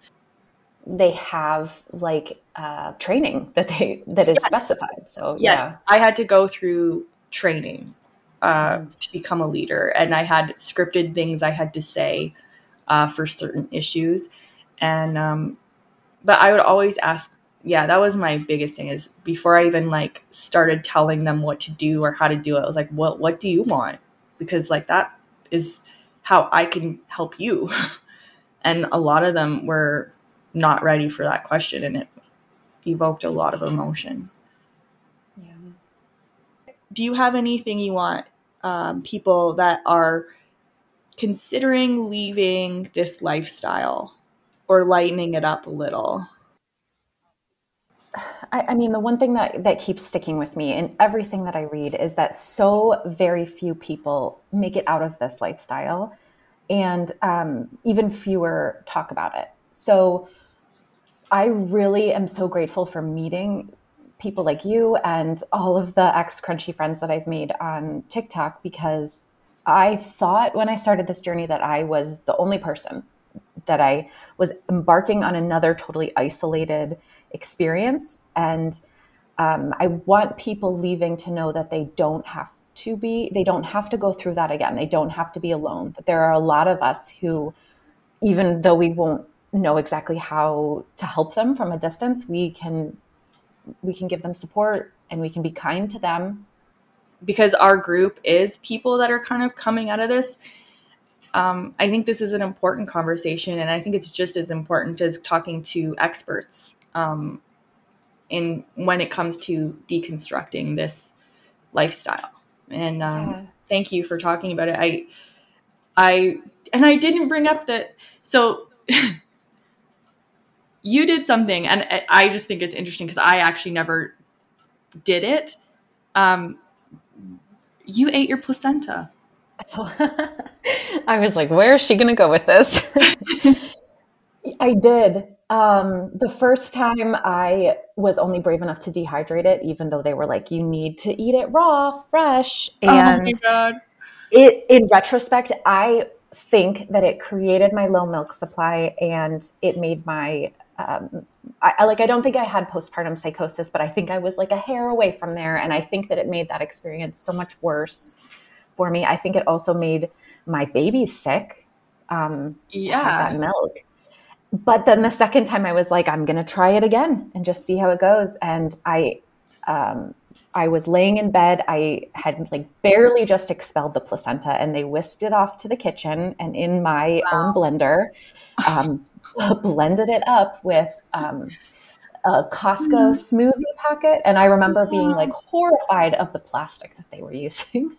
they have like uh, training that they that is yes. specified so yes yeah. i had to go through training uh, mm. to become a leader and i had scripted things i had to say uh, for certain issues and um, but i would always ask yeah, that was my biggest thing is before I even like started telling them what to do or how to do it, I was like, what what do you want? Because like that is how I can help you. *laughs* and a lot of them were not ready for that question and it evoked a lot of emotion. Yeah. Do you have anything you want um, people that are considering leaving this lifestyle or lightening it up a little? I, I, mean, the one thing that, that keeps sticking with me in everything that I read is that so very few people make it out of this lifestyle, and um, even fewer talk about it. So I really am so grateful for meeting people like you and all of the ex crunchy friends that I've made on TikTok because I thought when I started this journey that I was the only person that I was embarking on another totally isolated experience. And um, I want people leaving to know that they don't have to be, they don't have to go through that again. They don't have to be alone. That there are a lot of us who, even though we won't know exactly how to help them from a distance, we can we can give them support and we can be kind to them because our group is people that are kind of coming out of this um, I think this is an important conversation, and I think it's just as important as talking to experts um, in when it comes to deconstructing this lifestyle. And um, yeah. thank you for talking about it. I, I, and I didn't bring up that. So *laughs* you did something, and I just think it's interesting because I actually never did it. Um, you ate your placenta. *laughs* I was like, where is she going to go with this? *laughs* I did. Um, the first time I was only brave enough to dehydrate it, even though they were like, you need to eat it raw, fresh. And oh my God. It, in retrospect, I think that it created my low milk supply and it made my um, I, I, like I don't think I had postpartum psychosis, but I think I was like a hair away from there, and I think that it made that experience so much worse for me. I think it also made my baby sick. Um, yeah, that milk. But then the second time, I was like, I'm going to try it again and just see how it goes. And I, um, I was laying in bed. I had like barely just expelled the placenta, and they whisked it off to the kitchen and in my wow. own blender, um, *laughs* blended it up with um, a Costco mm. smoothie packet. And I remember being like horrified of the plastic that they were *laughs* using.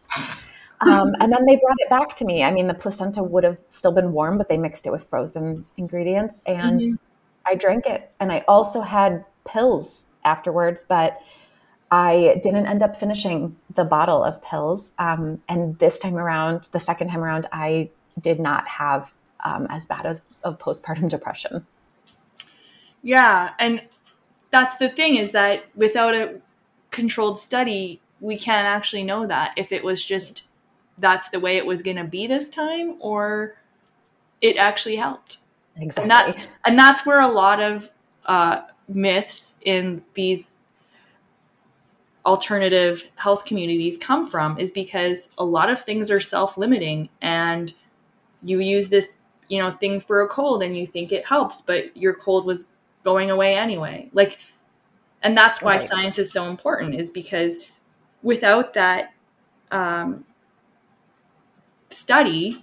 Um, *laughs* and then they brought it back to me. I mean, the placenta would have still been warm, but they mixed it with frozen ingredients, and mm-hmm. I drank it. And I also had pills afterwards, but I didn't end up finishing the bottle of pills. Um, and this time around, the second time around, I did not have um, as bad as of postpartum depression. Yeah, and that's the thing is that without a controlled study, we can't actually know that if it was just that's the way it was going to be this time or it actually helped. Exactly. And that's and that's where a lot of uh, myths in these alternative health communities come from is because a lot of things are self-limiting and you use this you know thing for a cold and you think it helps but your cold was going away anyway like and that's why right. science is so important is because without that um, study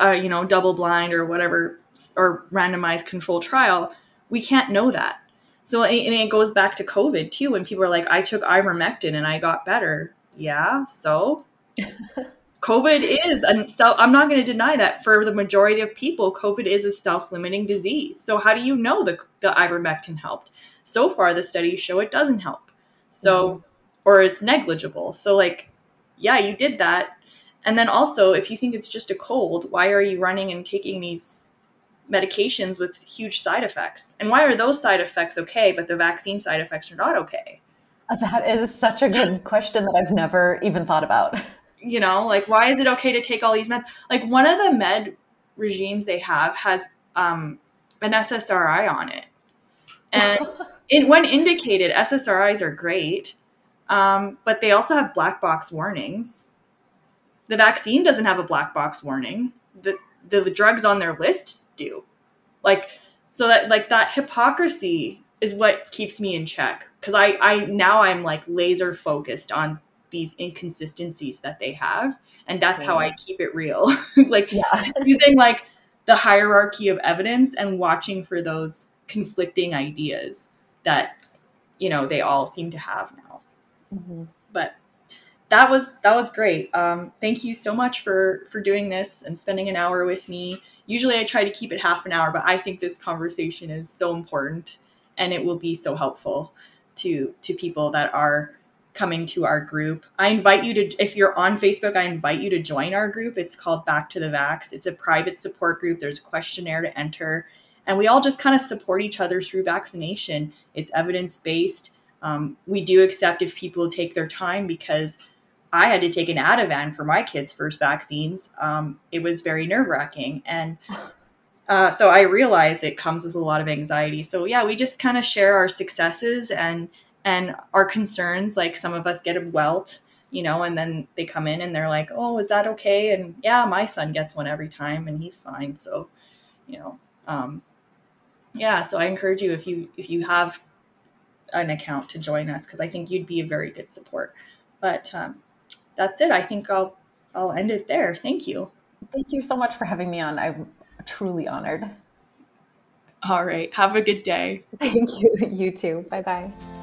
uh, you know double blind or whatever or randomized control trial we can't know that. So and it goes back to covid too when people are like i took ivermectin and i got better. Yeah so *laughs* covid is and so i'm not going to deny that for the majority of people covid is a self-limiting disease. So how do you know the, the ivermectin helped? So far the studies show it doesn't help. So mm-hmm. or it's negligible. So like yeah you did that and then also, if you think it's just a cold, why are you running and taking these medications with huge side effects? And why are those side effects okay, but the vaccine side effects are not okay? Uh, that is such a good *laughs* question that I've never even thought about. You know, like why is it okay to take all these meds? Like one of the med regimes they have has um, an SSRI on it, and *laughs* it, when indicated, SSRIs are great, um, but they also have black box warnings. The vaccine doesn't have a black box warning. The the drugs on their lists do. Like so that like that hypocrisy is what keeps me in check because I I now I'm like laser focused on these inconsistencies that they have and that's how I keep it real. *laughs* like yeah. *laughs* using like the hierarchy of evidence and watching for those conflicting ideas that you know they all seem to have now. Mm-hmm. But that was that was great. Um, thank you so much for for doing this and spending an hour with me. Usually I try to keep it half an hour, but I think this conversation is so important and it will be so helpful to to people that are coming to our group. I invite you to if you're on Facebook, I invite you to join our group. It's called Back to the Vax. It's a private support group. There's a questionnaire to enter and we all just kind of support each other through vaccination. It's evidence based. Um, we do accept if people take their time because I had to take an Ativan for my kids' first vaccines. Um, it was very nerve wracking. And *laughs* uh, so I realized it comes with a lot of anxiety. So yeah, we just kind of share our successes and and our concerns. Like some of us get a welt, you know, and then they come in and they're like, "Oh, is that okay?" And yeah, my son gets one every time, and he's fine. So, you know, um, yeah. So I encourage you if you if you have an account to join us because I think you'd be a very good support. But um, that's it. I think I'll I'll end it there. Thank you. Thank you so much for having me on. I'm truly honored. All right. Have a good day. Thank you. *laughs* You too. Bye bye.